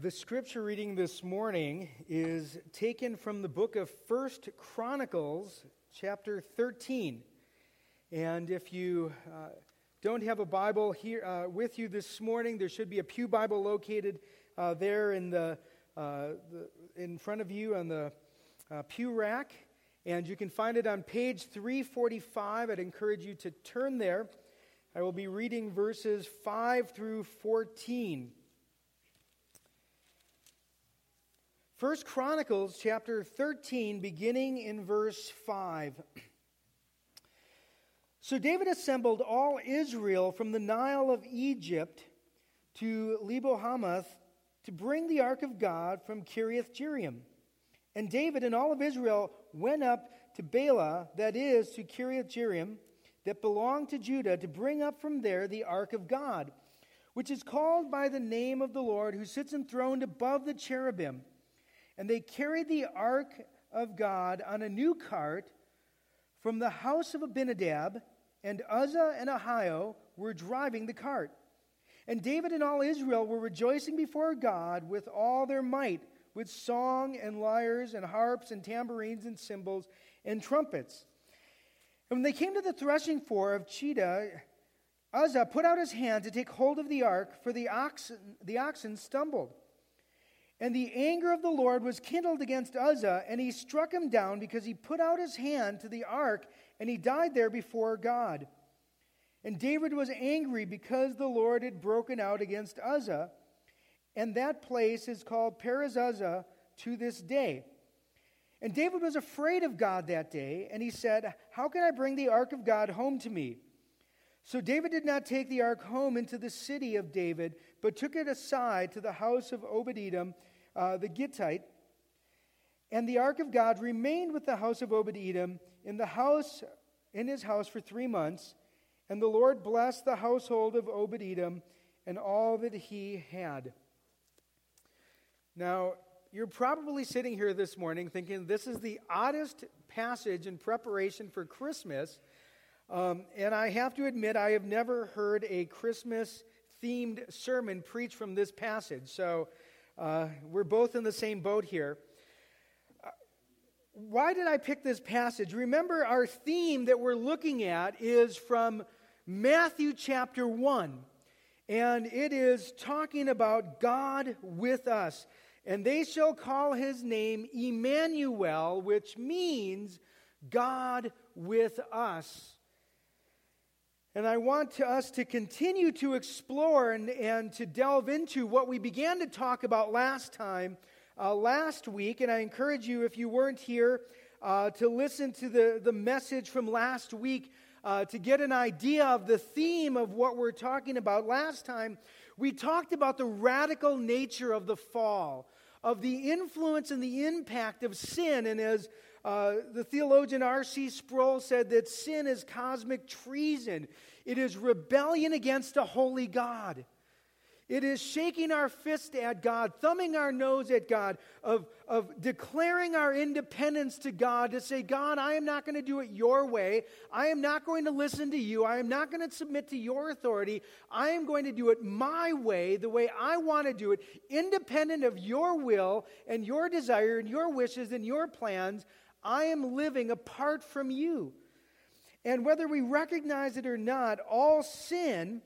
The scripture reading this morning is taken from the book of First Chronicles, chapter 13. And if you uh, don't have a Bible here uh, with you this morning, there should be a Pew Bible located uh, there in, the, uh, the, in front of you on the uh, pew rack. And you can find it on page 345. I'd encourage you to turn there. I will be reading verses 5 through 14. First Chronicles chapter 13, beginning in verse 5. So David assembled all Israel from the Nile of Egypt to Lebo-hamath to bring the ark of God from Kiriath Jearim. And David and all of Israel went up to Baalah, that is, to Kiriath Jearim, that belonged to Judah, to bring up from there the ark of God, which is called by the name of the Lord, who sits enthroned above the cherubim. And they carried the ark of God on a new cart from the house of Abinadab, and Uzzah and Ahio were driving the cart. And David and all Israel were rejoicing before God with all their might, with song and lyres and harps and tambourines and cymbals and trumpets. And when they came to the threshing floor of Chidon, Uzzah put out his hand to take hold of the ark, for the oxen, the oxen stumbled. And the anger of the Lord was kindled against Uzzah, and he struck him down because he put out his hand to the ark, and he died there before God. And David was angry because the Lord had broken out against Uzzah, and that place is called Perez to this day. And David was afraid of God that day, and he said, How can I bring the ark of God home to me? So David did not take the ark home into the city of David, but took it aside to the house of Obed Edom uh, the Gittite. And the ark of God remained with the house of Obed Edom in the house in his house for three months. And the Lord blessed the household of Obed Edom and all that he had. Now, you're probably sitting here this morning thinking this is the oddest passage in preparation for Christmas. Um, and I have to admit, I have never heard a Christmas themed sermon preached from this passage. So uh, we're both in the same boat here. Uh, why did I pick this passage? Remember, our theme that we're looking at is from Matthew chapter 1, and it is talking about God with us. And they shall call his name Emmanuel, which means God with us. And I want to, us to continue to explore and, and to delve into what we began to talk about last time, uh, last week. And I encourage you, if you weren't here, uh, to listen to the, the message from last week uh, to get an idea of the theme of what we're talking about. Last time, we talked about the radical nature of the fall, of the influence and the impact of sin. And as uh, the theologian R.C. Sproul said that sin is cosmic treason. It is rebellion against a holy God. It is shaking our fist at God, thumbing our nose at God, of, of declaring our independence to God to say, God, I am not going to do it your way. I am not going to listen to you. I am not going to submit to your authority. I am going to do it my way, the way I want to do it, independent of your will and your desire and your wishes and your plans. I am living apart from you. And whether we recognize it or not, all sin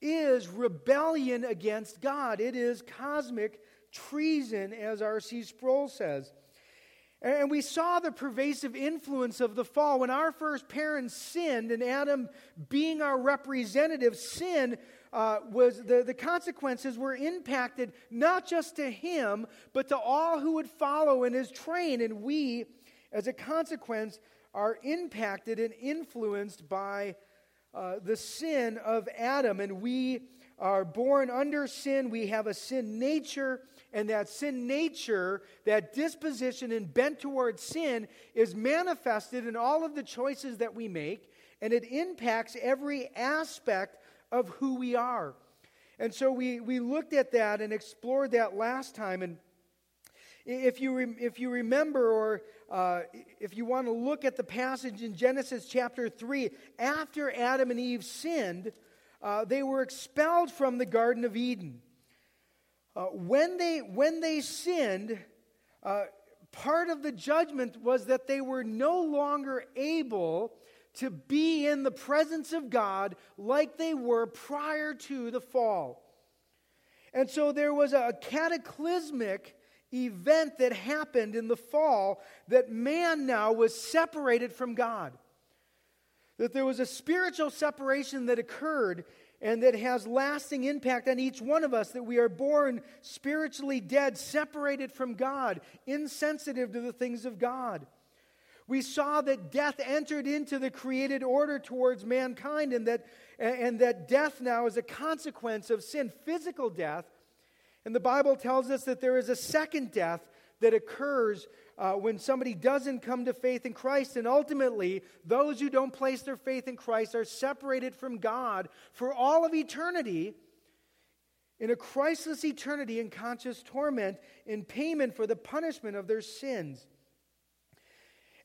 is rebellion against God. It is cosmic treason, as R.C. Sproul says. And we saw the pervasive influence of the fall. When our first parents sinned, and Adam being our representative, sin uh, was the, the consequences were impacted not just to him, but to all who would follow in his train. And we as a consequence, are impacted and influenced by uh, the sin of Adam. And we are born under sin. We have a sin nature. And that sin nature, that disposition and bent towards sin, is manifested in all of the choices that we make. And it impacts every aspect of who we are. And so we, we looked at that and explored that last time. And if you, re- if you remember, or uh, if you want to look at the passage in Genesis chapter 3, after Adam and Eve sinned, uh, they were expelled from the Garden of Eden. Uh, when, they, when they sinned, uh, part of the judgment was that they were no longer able to be in the presence of God like they were prior to the fall. And so there was a cataclysmic event that happened in the fall that man now was separated from God. That there was a spiritual separation that occurred and that has lasting impact on each one of us that we are born spiritually dead, separated from God, insensitive to the things of God. We saw that death entered into the created order towards mankind and that, and that death now is a consequence of sin, physical death. And the Bible tells us that there is a second death that occurs uh, when somebody doesn't come to faith in Christ. And ultimately, those who don't place their faith in Christ are separated from God for all of eternity in a Christless eternity in conscious torment in payment for the punishment of their sins.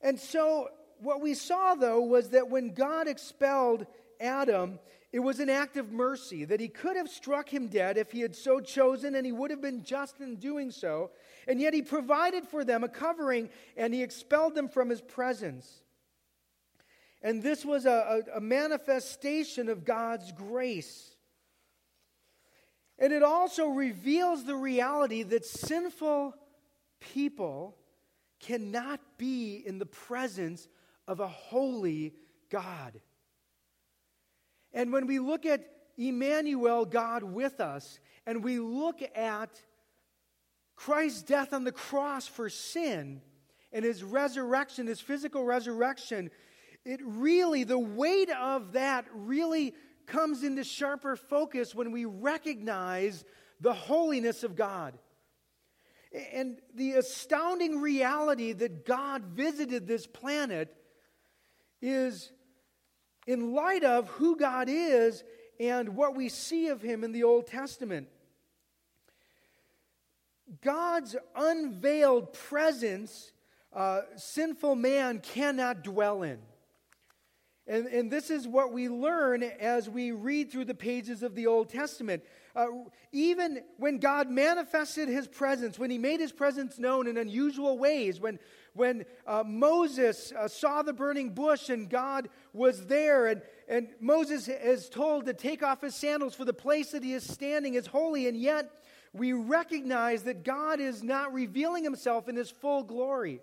And so, what we saw, though, was that when God expelled Adam, it was an act of mercy, that he could have struck him dead if he had so chosen, and he would have been just in doing so. And yet he provided for them a covering, and he expelled them from his presence. And this was a, a, a manifestation of God's grace. And it also reveals the reality that sinful people cannot be in the presence of a holy God. And when we look at Emmanuel, God with us, and we look at Christ's death on the cross for sin and his resurrection, his physical resurrection, it really, the weight of that really comes into sharper focus when we recognize the holiness of God. And the astounding reality that God visited this planet is in light of who God is and what we see of him in the Old Testament. God's unveiled presence, uh, sinful man cannot dwell in. And, and this is what we learn as we read through the pages of the Old Testament. Uh, even when God manifested his presence, when he made his presence known in unusual ways, when, when uh, Moses uh, saw the burning bush and God was there, and, and Moses is told to take off his sandals for the place that he is standing is holy, and yet we recognize that God is not revealing himself in his full glory.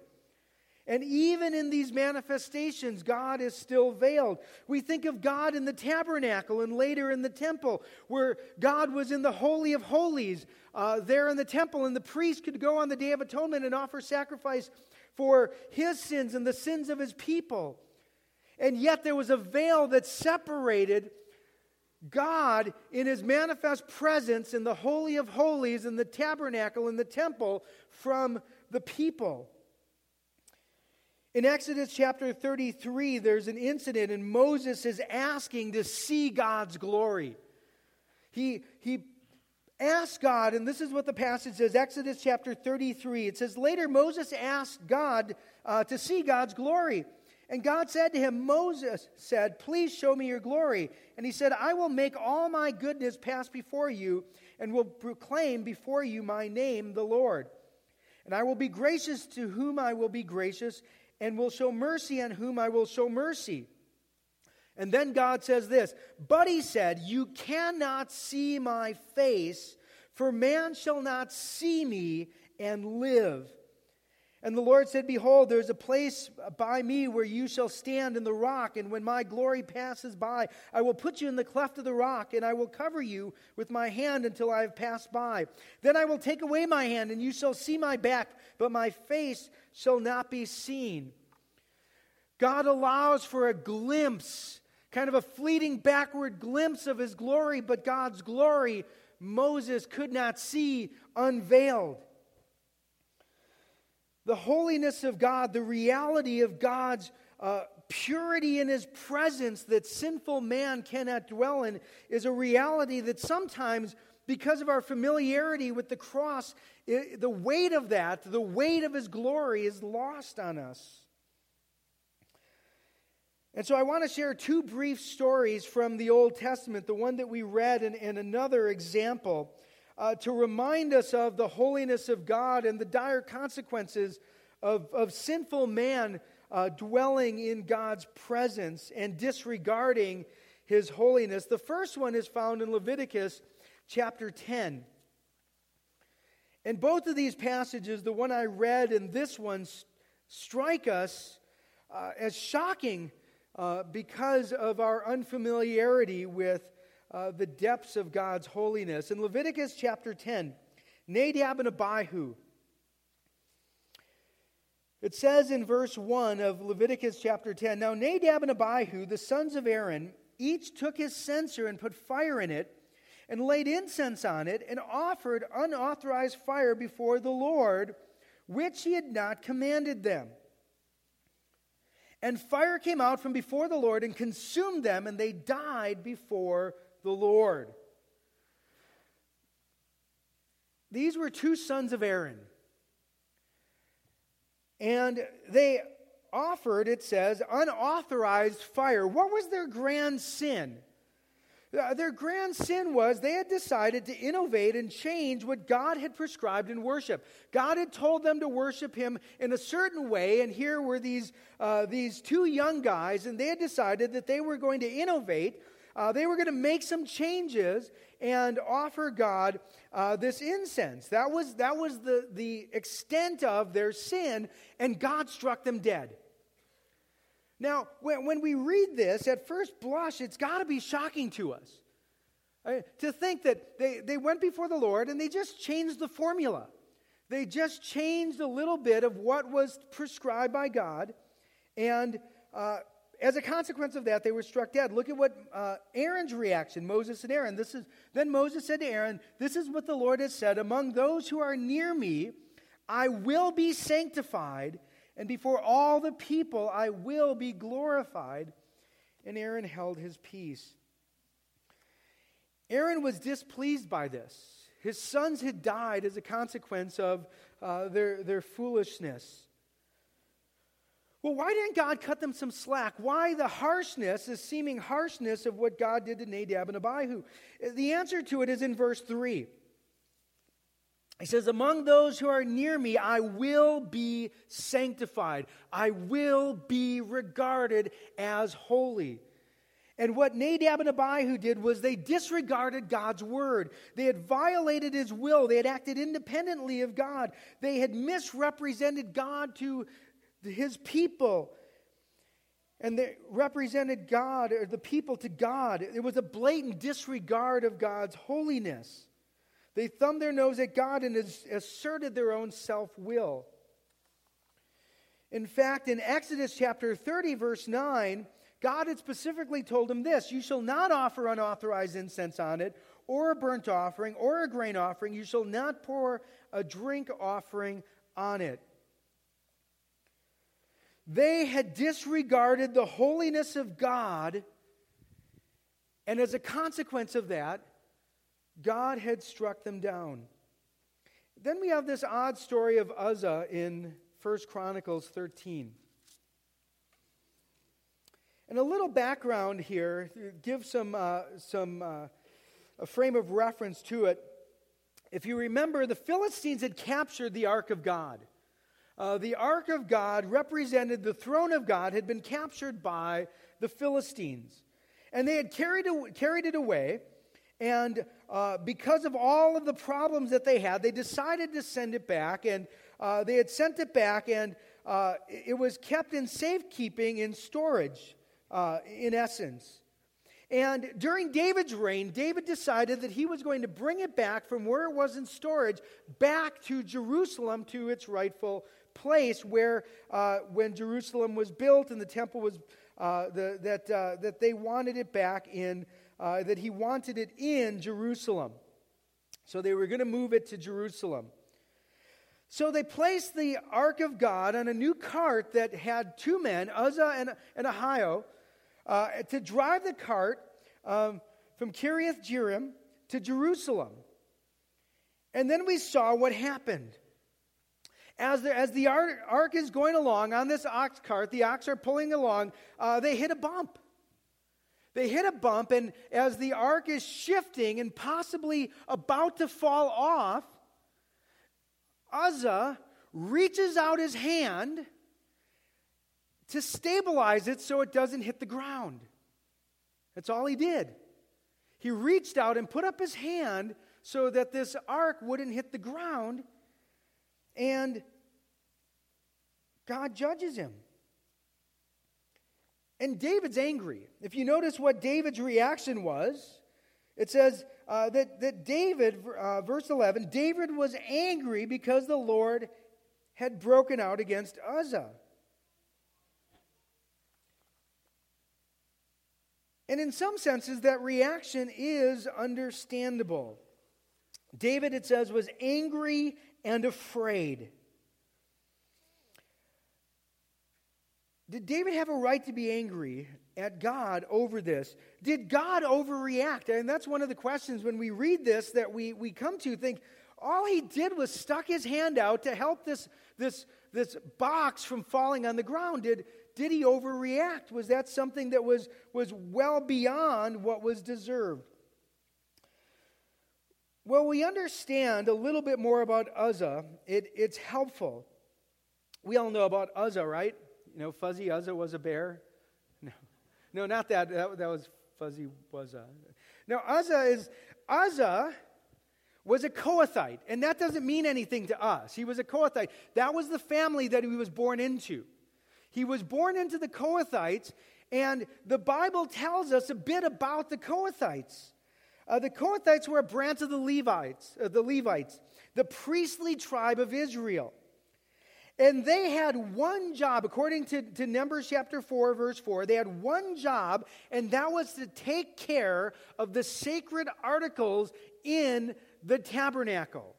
And even in these manifestations, God is still veiled. We think of God in the tabernacle and later in the temple, where God was in the Holy of Holies uh, there in the temple, and the priest could go on the Day of Atonement and offer sacrifice for his sins and the sins of his people. And yet there was a veil that separated God in his manifest presence in the Holy of Holies, in the tabernacle, in the temple, from the people. In Exodus chapter 33, there's an incident, and Moses is asking to see God's glory. He, he asks God, and this is what the passage says Exodus chapter 33. It says, Later Moses asked God uh, to see God's glory. And God said to him, Moses said, Please show me your glory. And he said, I will make all my goodness pass before you, and will proclaim before you my name, the Lord. And I will be gracious to whom I will be gracious, and will show mercy on whom I will show mercy. And then God says this But he said, You cannot see my face, for man shall not see me and live. And the Lord said, Behold, there's a place by me where you shall stand in the rock, and when my glory passes by, I will put you in the cleft of the rock, and I will cover you with my hand until I have passed by. Then I will take away my hand, and you shall see my back, but my face shall not be seen. God allows for a glimpse, kind of a fleeting backward glimpse of his glory, but God's glory Moses could not see unveiled the holiness of God, the reality of God's uh, purity in his presence that sinful man cannot dwell in, is a reality that sometimes, because of our familiarity with the cross, it, the weight of that, the weight of his glory, is lost on us. And so I want to share two brief stories from the Old Testament, the one that we read and, and another example uh, to remind us of the holiness of God and the dire consequences of, of sinful man uh, dwelling in God's presence and disregarding his holiness. The first one is found in Leviticus chapter 10. And both of these passages, the one I read and this one, strike us uh, as shocking uh, because of our unfamiliarity with uh, the depths of God's holiness. In Leviticus chapter 10, Nadab and Abihu. It says in verse 1 of Leviticus chapter 10 Now Nadab and Abihu, the sons of Aaron, each took his censer and put fire in it, and laid incense on it, and offered unauthorized fire before the Lord, which he had not commanded them. And fire came out from before the Lord and consumed them, and they died before the Lord. These were two sons of Aaron. And they offered, it says, unauthorized fire. What was their grand sin? Uh, their grand sin was they had decided to innovate and change what God had prescribed in worship. God had told them to worship Him in a certain way, and here were these, uh, these two young guys, and they had decided that they were going to innovate. Uh, they were going to make some changes and offer God uh, this incense. That was, that was the, the extent of their sin, and God struck them dead. Now, when, when we read this, at first blush, it's got to be shocking to us. to think that they, they went before the Lord and they just changed the formula. They just changed a little bit of what was prescribed by God. And uh, as a consequence of that, they were struck dead. Look at what uh, Aaron's reaction, Moses and Aaron. This is, then Moses said to Aaron, This is what the Lord has said Among those who are near me, I will be sanctified and before all the people I will be glorified. And Aaron held his peace. Aaron was displeased by this. His sons had died as a consequence of uh, their, their foolishness. Well, why didn't God cut them some slack? Why the harshness, the seeming harshness of what God did to Nadab and Abihu? The answer to it is in verse 3. He says, Among those who are near me, I will be sanctified. I will be regarded as holy. And what Nadab and Abihu did was they disregarded God's word. They had violated his will. They had acted independently of God. They had misrepresented God to his people. And they represented God, or the people to God. It was a blatant disregard of God's holiness. They thumbed their nose at God and asserted their own self will. In fact, in Exodus chapter 30, verse 9, God had specifically told him this You shall not offer unauthorized incense on it, or a burnt offering, or a grain offering. You shall not pour a drink offering on it. They had disregarded the holiness of God, and as a consequence of that, God had struck them down. Then we have this odd story of Uzzah in 1 Chronicles 13. And a little background here, give some, uh, some uh, a frame of reference to it. If you remember, the Philistines had captured the Ark of God. Uh, the Ark of God represented the throne of God, had been captured by the Philistines. And they had carried, carried it away. And uh, because of all of the problems that they had, they decided to send it back. And uh, they had sent it back, and uh, it was kept in safekeeping in storage, uh, in essence. And during David's reign, David decided that he was going to bring it back from where it was in storage back to Jerusalem to its rightful place where uh, when Jerusalem was built and the temple was, uh, the, that, that they wanted it back in uh, that he wanted it in Jerusalem. So they were going to move it to Jerusalem. So they placed the ark of God on a new cart that had two men, Uzzah and, and Ahio, uh, to drive the cart um, from Kiriath Jearim to Jerusalem. And then we saw what happened. As the, as the ark, ark is going along on this ox cart, the ox are pulling along, uh, they hit a bump. They hit a bump, and as the ark is shifting and possibly about to fall off, Uzzah reaches out his hand to stabilize it so it doesn't hit the ground. That's all he did. He reached out and put up his hand so that this ark wouldn't hit the ground, and God judges him. And David's angry. If you notice what David's reaction was, it says uh, that, that David, uh, verse 11, David was angry because the Lord had broken out against Uzzah. And in some senses, that reaction is understandable. David, it says, was angry and afraid. Did David have a right to be angry at God over this? Did God overreact? And that's one of the questions when we read this that we, we come to think all he did was stuck his hand out to help this, this, this box from falling on the ground. Did, did he overreact? Was that something that was, was well beyond what was deserved? Well, we understand a little bit more about Uzzah. It, it's helpful. We all know about Uzzah, right? You know, Fuzzy Uzzah was a bear? No, no not that. That, that was Fuzzy Wuzza. No, Uzzah is, Uzzah was a Kohathite, and that doesn't mean anything to us. He was a Kohathite. That was the family that he was born into. He was born into the Kohathites, and the Bible tells us a bit about the Kohathites. Uh, the Kohathites were a branch of the Levites, uh, the Levites, the priestly tribe of Israel. And they had one job, according to, to Numbers chapter 4, verse 4, they had one job, and that was to take care of the sacred articles in the tabernacle.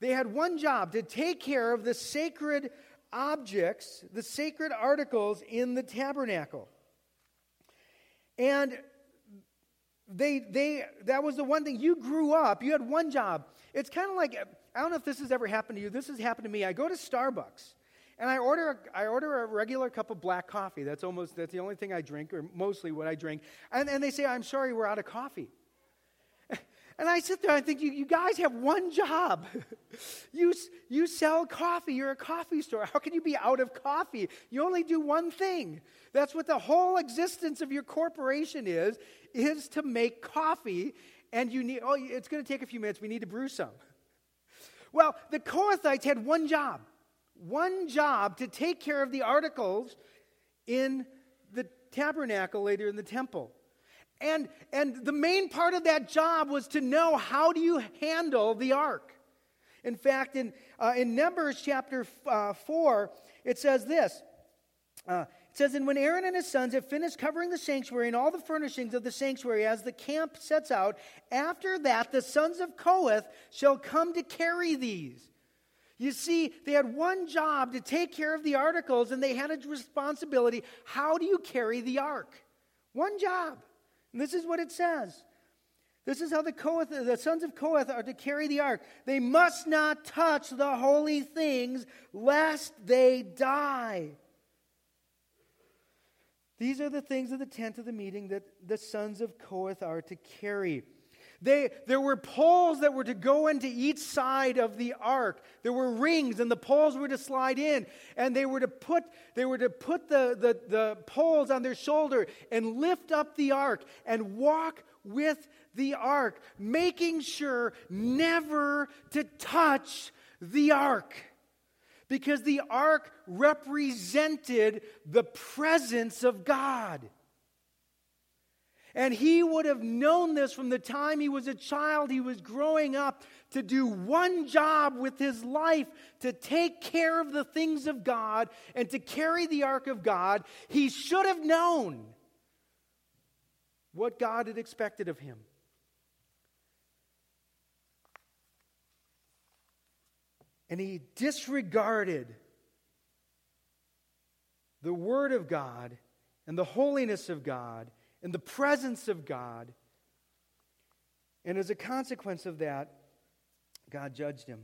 They had one job to take care of the sacred objects, the sacred articles in the tabernacle. And they, they, that was the one thing. You grew up, you had one job. It's kind of like I don't know if this has ever happened to you. This has happened to me. I go to Starbucks and I order, a, I order a regular cup of black coffee. That's almost, that's the only thing I drink, or mostly what I drink. And, and they say, I'm sorry, we're out of coffee. And I sit there and I think, you, you guys have one job. you, you sell coffee. You're a coffee store. How can you be out of coffee? You only do one thing. That's what the whole existence of your corporation is, is to make coffee. And you need, oh, it's going to take a few minutes. We need to brew some. Well, the Kohathites had one job one job to take care of the articles in the tabernacle later in the temple. And, and the main part of that job was to know how do you handle the ark. In fact, in, uh, in Numbers chapter uh, 4, it says this uh, says, And when Aaron and his sons have finished covering the sanctuary and all the furnishings of the sanctuary as the camp sets out, after that the sons of Kohath shall come to carry these. You see, they had one job to take care of the articles, and they had a responsibility. How do you carry the ark? One job. And this is what it says. This is how the, Kohath, the sons of Kohath are to carry the ark. They must not touch the holy things, lest they die. These are the things of the tent of the meeting that the sons of Kohath are to carry. They, there were poles that were to go into each side of the ark. There were rings, and the poles were to slide in. And they were to put, they were to put the, the, the poles on their shoulder and lift up the ark and walk with the ark, making sure never to touch the ark because the ark represented the presence of God. And he would have known this from the time he was a child, he was growing up to do one job with his life to take care of the things of God and to carry the ark of God. He should have known what God had expected of him. And he disregarded the Word of God and the holiness of God and the presence of God. And as a consequence of that, God judged him.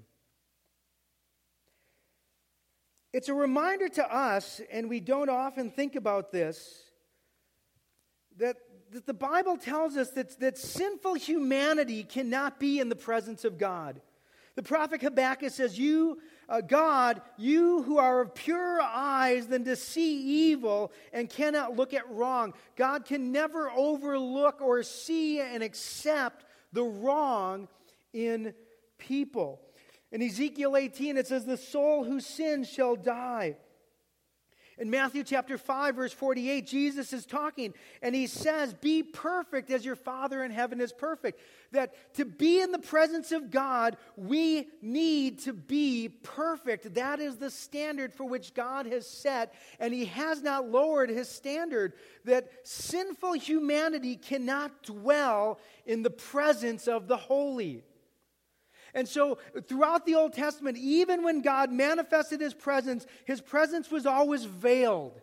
It's a reminder to us, and we don't often think about this, that, that the Bible tells us that, that sinful humanity cannot be in the presence of God. The prophet Habakkuk says, You, uh, God, you who are of purer eyes than to see evil and cannot look at wrong. God can never overlook or see and accept the wrong in people. In Ezekiel 18, it says, The soul who sins shall die. In Matthew chapter 5, verse 48, Jesus is talking and he says, Be perfect as your Father in heaven is perfect. That to be in the presence of God, we need to be perfect. That is the standard for which God has set, and he has not lowered his standard. That sinful humanity cannot dwell in the presence of the holy. And so, throughout the Old Testament, even when God manifested his presence, his presence was always veiled.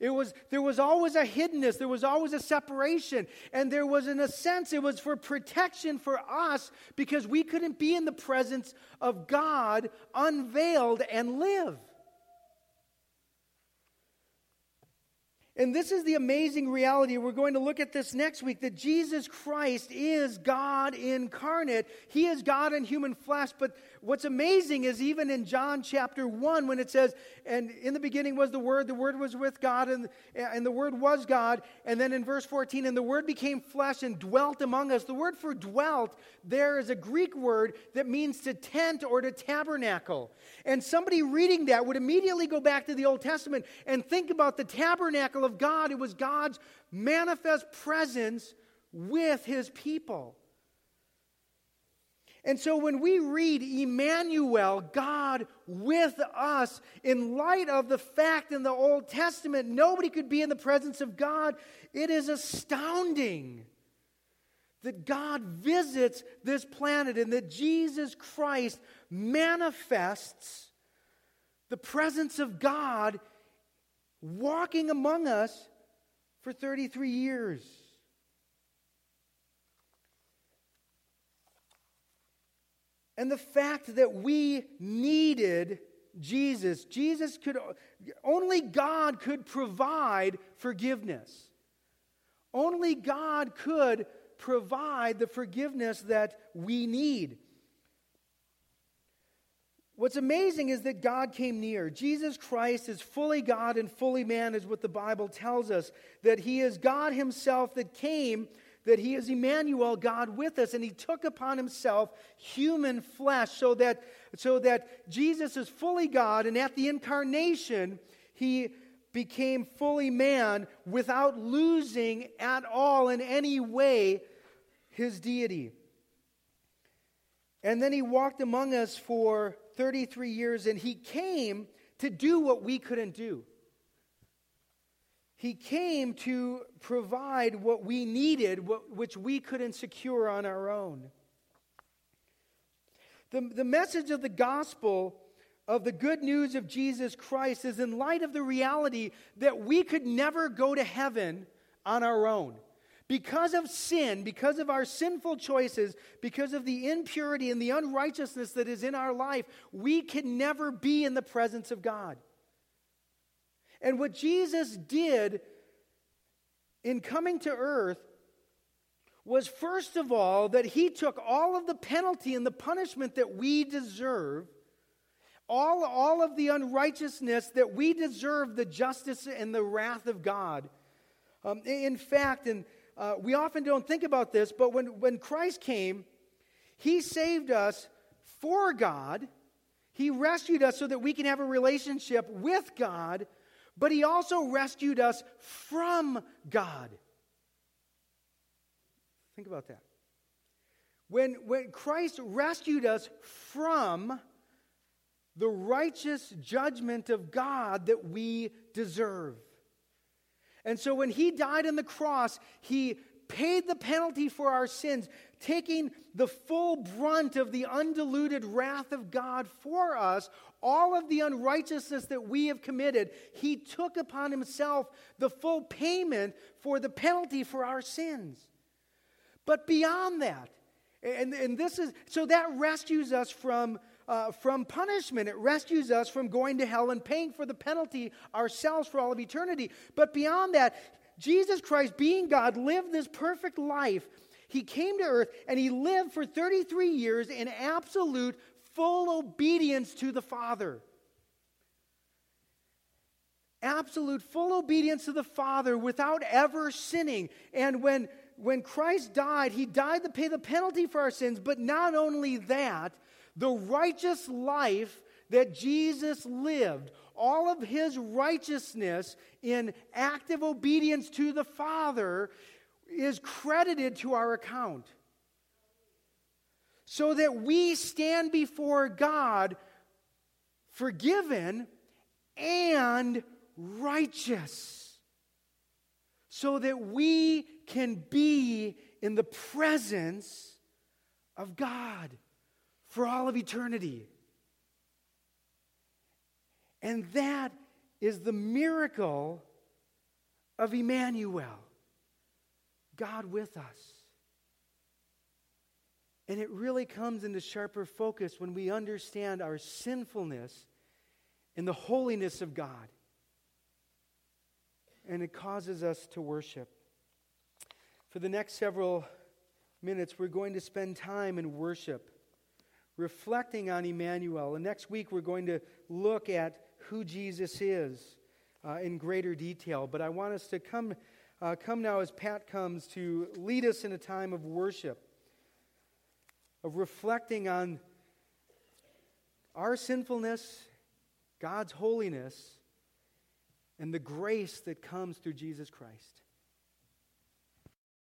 It was, there was always a hiddenness, there was always a separation, and there was, in a sense, it was for protection for us because we couldn't be in the presence of God unveiled and live. And this is the amazing reality. We're going to look at this next week that Jesus Christ is God incarnate. He is God in human flesh. But what's amazing is even in John chapter 1, when it says, And in the beginning was the Word, the Word was with God, and, and the Word was God. And then in verse 14, And the Word became flesh and dwelt among us. The word for dwelt there is a Greek word that means to tent or to tabernacle. And somebody reading that would immediately go back to the Old Testament and think about the tabernacle of God. It was God's manifest presence with his people. And so when we read Emmanuel, God with us, in light of the fact in the Old Testament nobody could be in the presence of God, it is astounding that God visits this planet and that Jesus Christ manifests the presence of God walking among us for 33 years. And the fact that we needed Jesus, Jesus could, only God could provide forgiveness. Only God could provide the forgiveness that we need. What's amazing is that God came near. Jesus Christ is fully God and fully man, is what the Bible tells us. That He is God Himself that came, that He is Emmanuel, God with us, and He took upon Himself human flesh so that, so that Jesus is fully God, and at the incarnation, He became fully man without losing at all in any way His deity. And then He walked among us for 33 years, and he came to do what we couldn't do. He came to provide what we needed, what, which we couldn't secure on our own. The, the message of the gospel of the good news of Jesus Christ is in light of the reality that we could never go to heaven on our own. Because of sin, because of our sinful choices, because of the impurity and the unrighteousness that is in our life, we can never be in the presence of God. And what Jesus did in coming to earth was, first of all, that he took all of the penalty and the punishment that we deserve, all, all of the unrighteousness that we deserve, the justice and the wrath of God. Um, in fact, in uh, we often don't think about this, but when, when Christ came, he saved us for God. He rescued us so that we can have a relationship with God, but He also rescued us from God. Think about that. When, when Christ rescued us from the righteous judgment of God that we deserve. And so when he died on the cross, he paid the penalty for our sins, taking the full brunt of the undiluted wrath of God for us, all of the unrighteousness that we have committed. He took upon himself the full payment for the penalty for our sins. But beyond that, and, and this is so that rescues us from uh, from punishment. It rescues us from going to hell and paying for the penalty ourselves for all of eternity. But beyond that, Jesus Christ, being God, lived this perfect life. He came to earth and he lived for 33 years in absolute, full obedience to the Father. Absolute, full obedience to the Father without ever sinning. And when, when Christ died, he died to pay the penalty for our sins. But not only that, the righteous life that Jesus lived, all of his righteousness in active obedience to the Father, is credited to our account. So that we stand before God forgiven and righteous. So that we can be in the presence of God for all of eternity. And that is the miracle of Emmanuel, God with us. And it really comes into sharper focus when we understand our sinfulness and the holiness of God. And it causes us to worship. For the next several minutes, we're going to spend time in worship, reflecting on Emmanuel. And next week, we're going to look at who Jesus is uh, in greater detail. But I want us to come, uh, come now as Pat comes to lead us in a time of worship, of reflecting on our sinfulness, God's holiness, and the grace that comes through Jesus Christ.